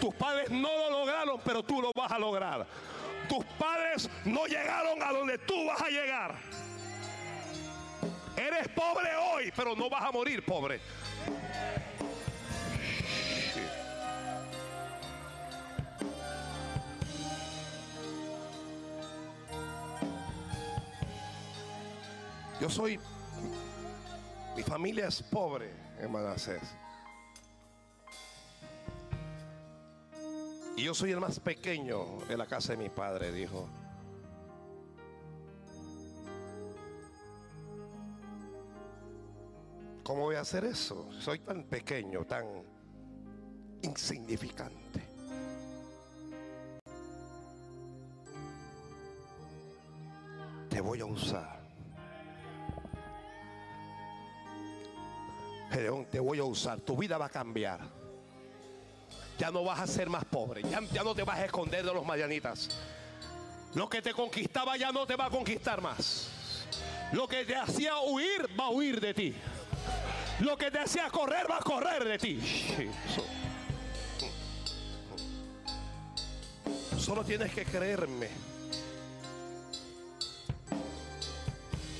Tus padres no lo lograron, pero tú lo vas a lograr. Tus padres no llegaron a donde tú vas a llegar. Eres pobre hoy, pero no vas a morir pobre. Yo soy, mi familia es pobre en Manasés. Y yo soy el más pequeño en la casa de mi padre, dijo. ¿Cómo voy a hacer eso? Soy tan pequeño, tan insignificante. Te voy a usar. Gedeón, te voy a usar, tu vida va a cambiar. Ya no vas a ser más pobre, ya, no te vas a esconder de los mayanitas. Lo que te conquistaba ya no te va a conquistar más. Lo que te hacía huir va a huir de ti. Lo que te hacía correr va a correr de ti. Solo tienes que creerme.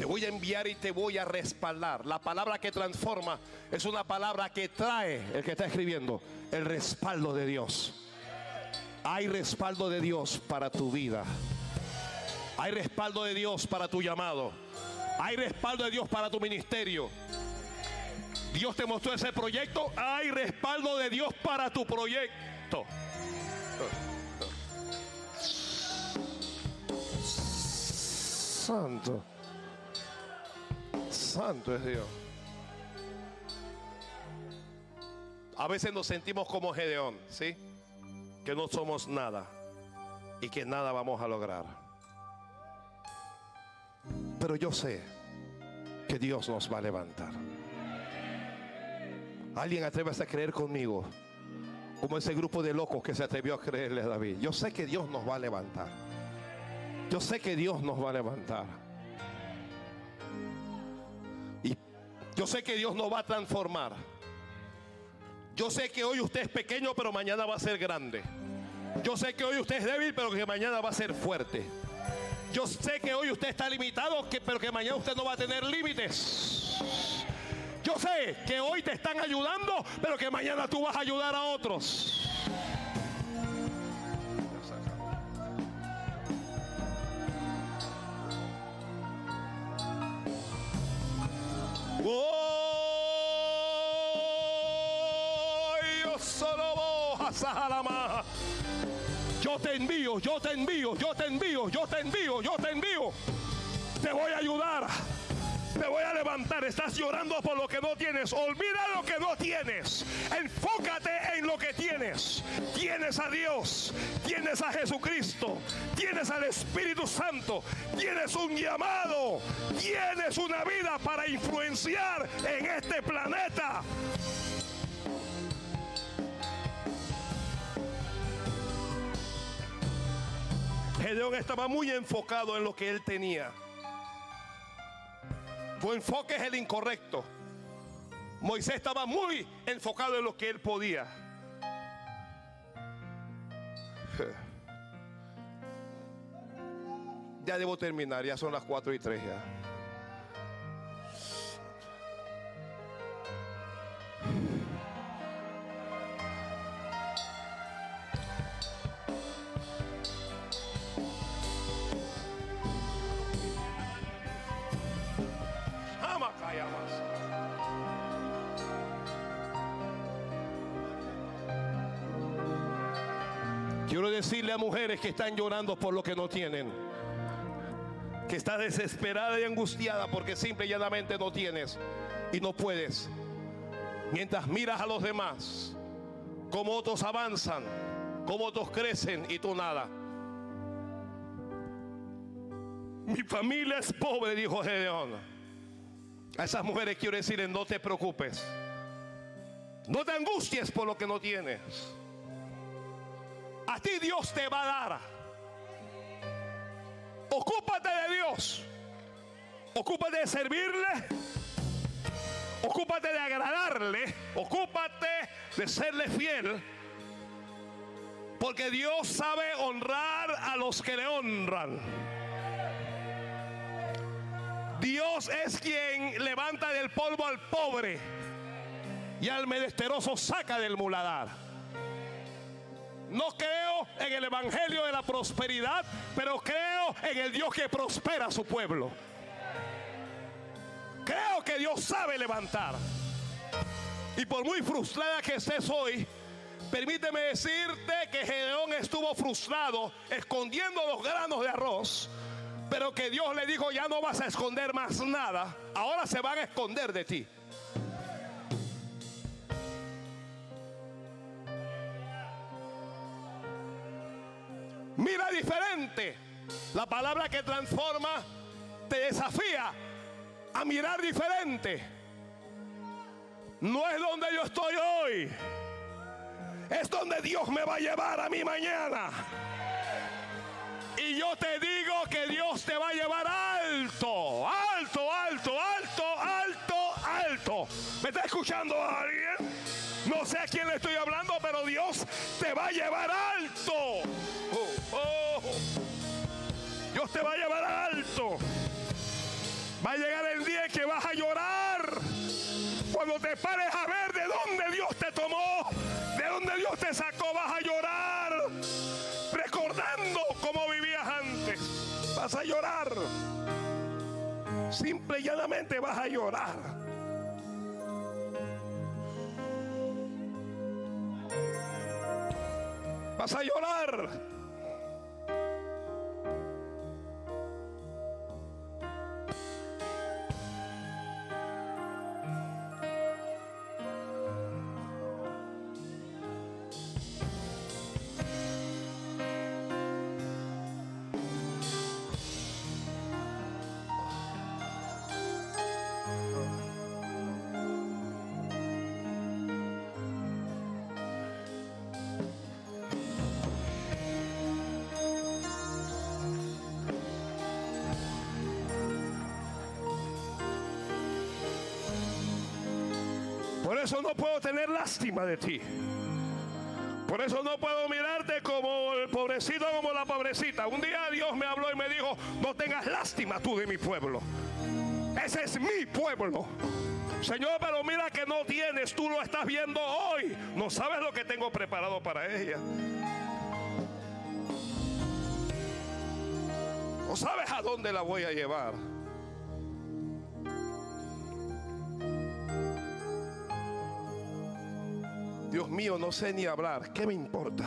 Voy a enviar y te voy a respaldar. La palabra que transforma es una palabra que trae, el que está escribiendo, el respaldo de Dios. Hay respaldo de Dios para tu vida. Hay respaldo de Dios para tu llamado. Hay respaldo de Dios para tu ministerio. Dios te mostró ese proyecto. Hay respaldo de Dios para tu proyecto. Santo. Santo es Dios. A veces nos sentimos como Gedeón, ¿sí? Que no somos nada y que nada vamos a lograr. Pero yo sé que Dios nos va a levantar. Alguien atrévase a creer conmigo, como ese grupo de locos que se atrevió a creerle a David. Yo sé que Dios nos va a levantar. Yo sé que Dios nos va a levantar. Yo sé que Dios nos va a transformar. Yo sé que hoy usted es pequeño, pero mañana va a ser grande. Yo sé que hoy usted es débil, pero que mañana va a ser fuerte. Yo sé que hoy usted está limitado, pero que mañana usted no va a tener límites. Yo sé que hoy te están ayudando, pero que mañana tú vas a ayudar a otros. Yo te envío, yo te envío, yo te envío, yo te envío, yo te envío. Te voy a ayudar. Te voy a levantar, estás llorando por lo que no tienes, olvida lo que no tienes. Enfócate en lo que tienes. Tienes a Dios, tienes a Jesucristo, tienes al Espíritu Santo, tienes un llamado, tienes una vida para influenciar en este planeta. Gedeón estaba muy enfocado en lo que él tenía. Tu enfoque es el incorrecto. Moisés estaba muy enfocado en lo que él podía. *laughs* Ya debo terminar, ya son las 4 y 3 ya. Mujeres que están llorando por lo que no tienen, que está desesperada y angustiada porque simple y llanamente no tienes y no puedes. Mientras miras a los demás, como otros avanzan, como otros crecen y tú nada. Mi familia es pobre, dijo Gedeón. A esas mujeres quiero decirles, no te preocupes. No te angusties por lo que no tienes. A ti Dios te va a dar. Ocúpate de Dios. Ocúpate de servirle. Ocúpate de agradarle. Ocúpate de serle fiel. Porque Dios sabe honrar a los que le honran. Dios es quien levanta del polvo al pobre y al menesteroso saca del muladar. No creo en el Evangelio de la prosperidad, pero creo en el Dios que prospera a su pueblo. Creo que Dios sabe levantar. Y por muy frustrada que estés hoy, permíteme decirte que Gedeón estuvo frustrado escondiendo los granos de arroz, pero que Dios le dijo, ya no vas a esconder más nada, ahora se van a esconder de ti. Diferente. La palabra que transforma te desafía a mirar diferente. No es donde yo estoy hoy. Es donde Dios me va a llevar a mi mañana. Y yo te digo que Dios te va a llevar alto, alto, alto, alto, alto, alto. ¿Me está escuchando alguien? No sé a quién le estoy hablando, pero Dios te va a llevar alto. Te va a llevar alto. Va a llegar el día que vas a llorar. Cuando te pares a ver de dónde Dios te tomó, de dónde Dios te sacó, vas a llorar. Recordando cómo vivías antes. Vas a llorar. Simple y llanamente vas a llorar. Vas a llorar. Eso no puedo tener lástima de ti. Por eso no puedo mirarte como el pobrecito, como la pobrecita. Un día Dios me habló y me dijo, no tengas lástima tú de mi pueblo. Ese es mi pueblo. Señor, pero mira que no tienes, tú lo estás viendo hoy. No sabes lo que tengo preparado para ella. No sabes a dónde la voy a llevar. Dios mío, no sé ni hablar. ¿Qué me importa?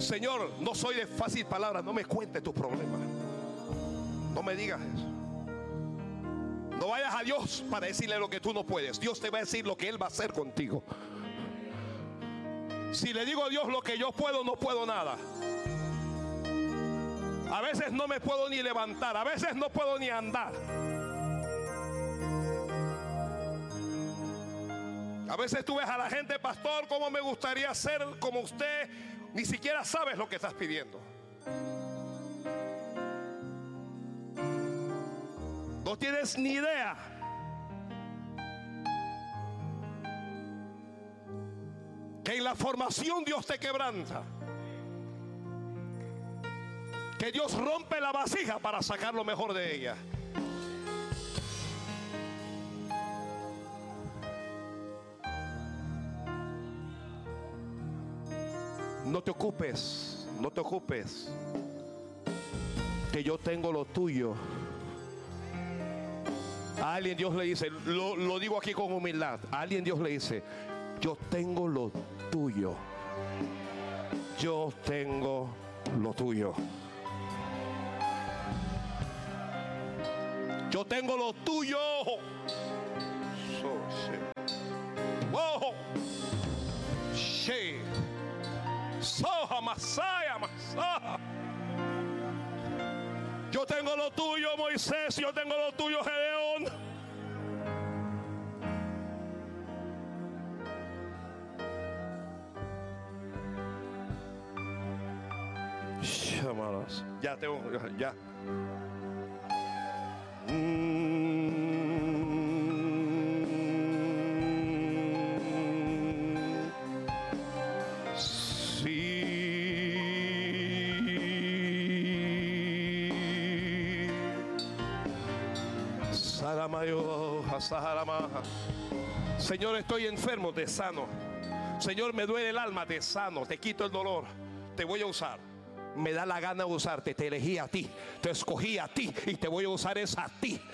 Señor, no soy de fácil palabra. No me cuente tu problema. No me digas eso. No vayas a Dios para decirle lo que tú no puedes. Dios te va a decir lo que Él va a hacer contigo. Si le digo a Dios lo que yo puedo, no puedo nada. A veces no me puedo ni levantar, a veces no puedo ni andar. A veces tú ves a la gente, pastor, como me gustaría ser como usted, ni siquiera sabes lo que estás pidiendo. No tienes ni idea. Que en la formación Dios te quebranta. Que Dios rompe la vasija para sacar lo mejor de ella. No te ocupes, no te ocupes. Que yo tengo lo tuyo. Alguien Dios le dice, lo, lo digo aquí con humildad, alguien Dios le dice, yo tengo lo tuyo. Yo tengo lo tuyo. Yo tengo lo tuyo. Masaya, Masaya. Yo tengo lo tuyo, Moisés. Yo tengo lo tuyo, Gedeón. Ya tengo, ya. Señor, estoy enfermo, te sano. Señor, me duele el alma, te sano, te quito el dolor. Te voy a usar. Me da la gana de usarte. Te elegí a ti, te escogí a ti y te voy a usar es a ti. *laughs*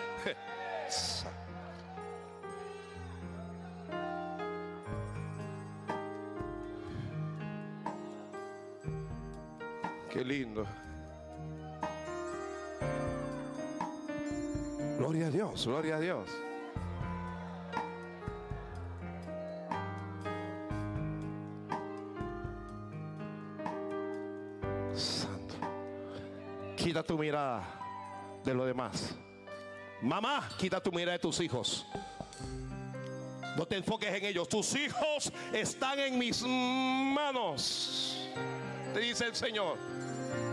Qué lindo. Gloria a Dios, gloria a Dios. Tu mirada de lo demás. Mamá, quita tu mirada de tus hijos. No te enfoques en ellos. Tus hijos están en mis manos. Te dice el Señor.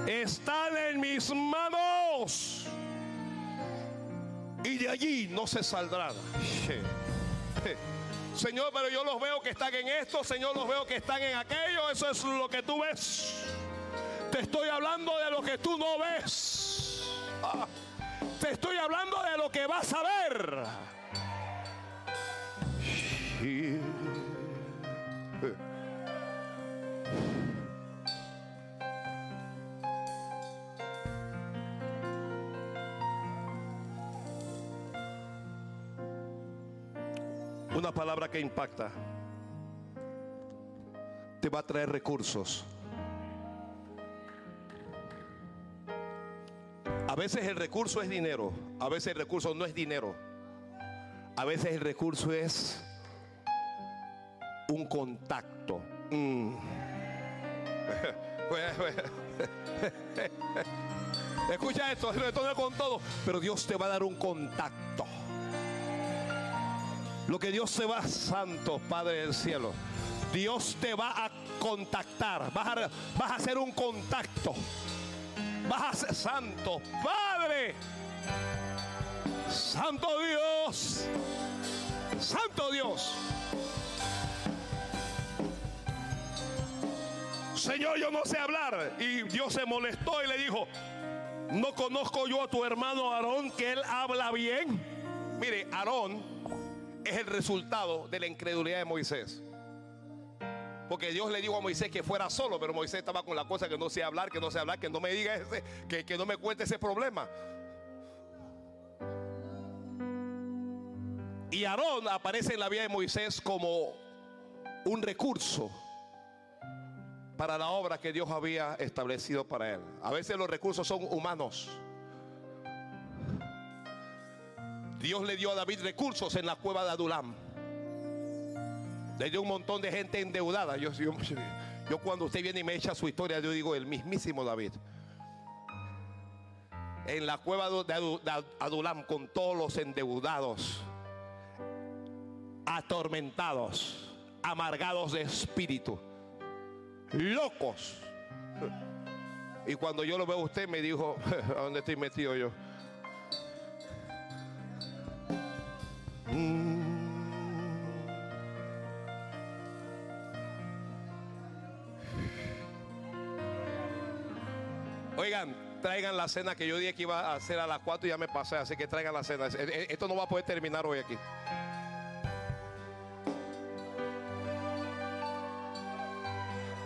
Están en mis manos. Y de allí no se saldrán. *laughs* Señor, pero yo los veo que están en esto. Señor, los veo que están en aquello. Eso es lo que tú ves. Te estoy hablando de lo que tú no ves. Te estoy hablando de lo que vas a ver. Una palabra que impacta. Te va a traer recursos. Veces el recurso es dinero, a veces el recurso no es dinero. A veces el recurso es un contacto. Mm. *laughs* *laughs* Escucha esto, esto con todo, pero Dios te va a dar un contacto. Lo que Dios te va, Santo Padre del cielo, Dios te va a contactar, vas a, vas a hacer un contacto. Vas a ser santo, Padre. Santo Dios. Santo Dios. Señor, yo no sé hablar. Y Dios se molestó y le dijo, no conozco yo a tu hermano Aarón que él habla bien. Mire, Aarón es el resultado de la incredulidad de Moisés. Porque Dios le dijo a Moisés que fuera solo, pero Moisés estaba con la cosa que no sé hablar, que no sé hablar, que no me diga ese, que, que no me cuente ese problema. Y Aarón aparece en la vida de Moisés como un recurso para la obra que Dios había establecido para él. A veces los recursos son humanos. Dios le dio a David recursos en la cueva de Adulam. Dio un montón de gente endeudada. Yo, cuando usted viene y me echa su historia, yo digo el mismísimo David. En la cueva de Adulam con todos los endeudados, atormentados, amargados de espíritu, locos. Y cuando yo lo veo a usted me dijo, *laughs* ¿a dónde estoy metido yo? Oigan, traigan la cena que yo dije que iba a hacer a las 4 y ya me pasé, así que traigan la cena. Esto no va a poder terminar hoy aquí.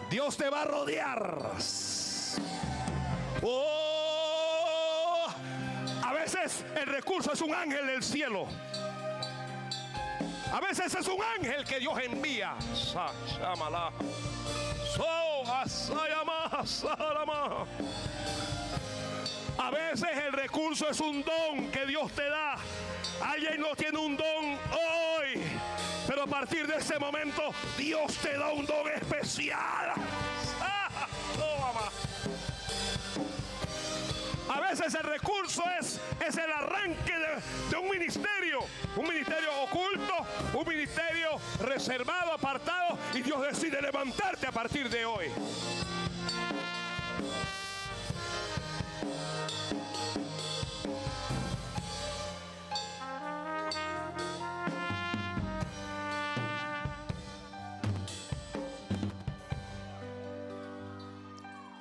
Dios te va a rodear. Oh, a veces el recurso es un ángel del cielo. A veces es un ángel que Dios envía. A veces el recurso es un don que Dios te da. Alguien no tiene un don hoy. Pero a partir de ese momento Dios te da un don especial. A veces el recurso es, es el arranque de, un ministerio, un ministerio oculto, un ministerio reservado, apartado, y Dios decide levantarte a partir de hoy.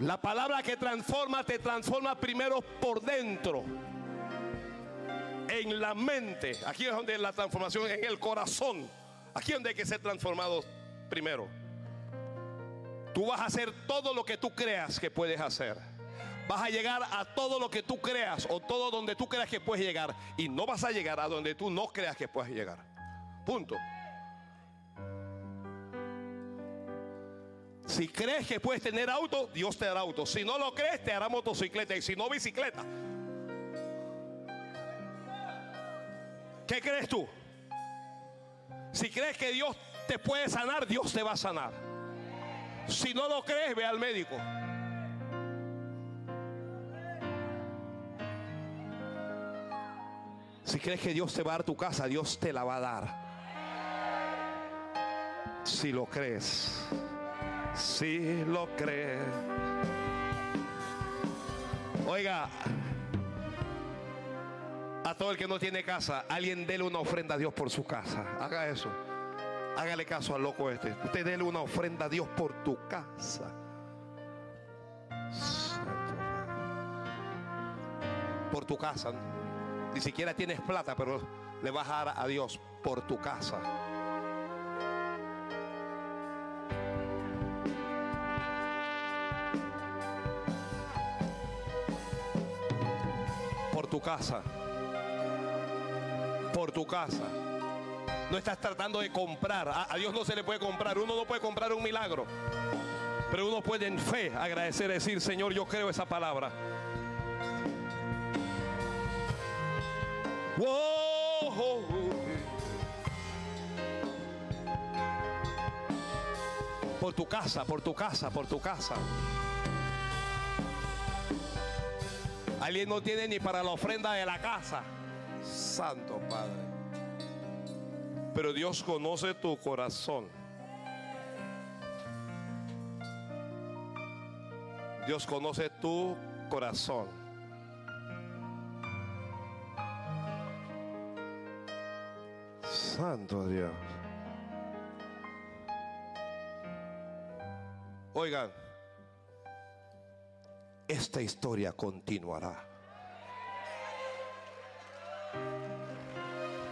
La palabra que transforma te transforma primero por dentro. En la mente. Aquí es donde la transformación en el corazón. Aquí es donde hay que ser transformado primero. Tú vas a hacer todo lo que tú creas que puedes hacer. Vas a llegar a todo lo que tú creas o todo donde tú creas que puedes llegar. Y no vas a llegar a donde tú no creas que puedes llegar. Punto. Si crees que puedes tener auto, Dios te dará auto. Si no lo crees, te hará motocicleta. Y si no, bicicleta. ¿Qué crees tú? Si crees que Dios te puede sanar, Dios te va a sanar. Si no lo crees, ve al médico. Si crees que Dios te va a dar tu casa, Dios te la va a dar. Si lo crees si lo cree. Oiga, a todo el que no tiene casa, alguien dele una ofrenda a Dios por su casa. Haga eso. Hágale caso al loco este. Usted dele una ofrenda a Dios por tu casa. Por tu casa. Ni siquiera tienes plata, pero le vas a dar a Dios por tu casa. tu casa. Por tu casa. No estás tratando de comprar. A, Dios no se le puede comprar. Uno no puede comprar un milagro. Pero uno puede en fe agradecer, decir, Señor, yo creo esa palabra. Por tu casa, por tu casa, por tu casa. Alguien no tiene ni para la ofrenda de la casa. Santo Padre. Pero Dios conoce tu corazón. Dios conoce tu corazón. Santo Dios. Oigan esta historia continuará.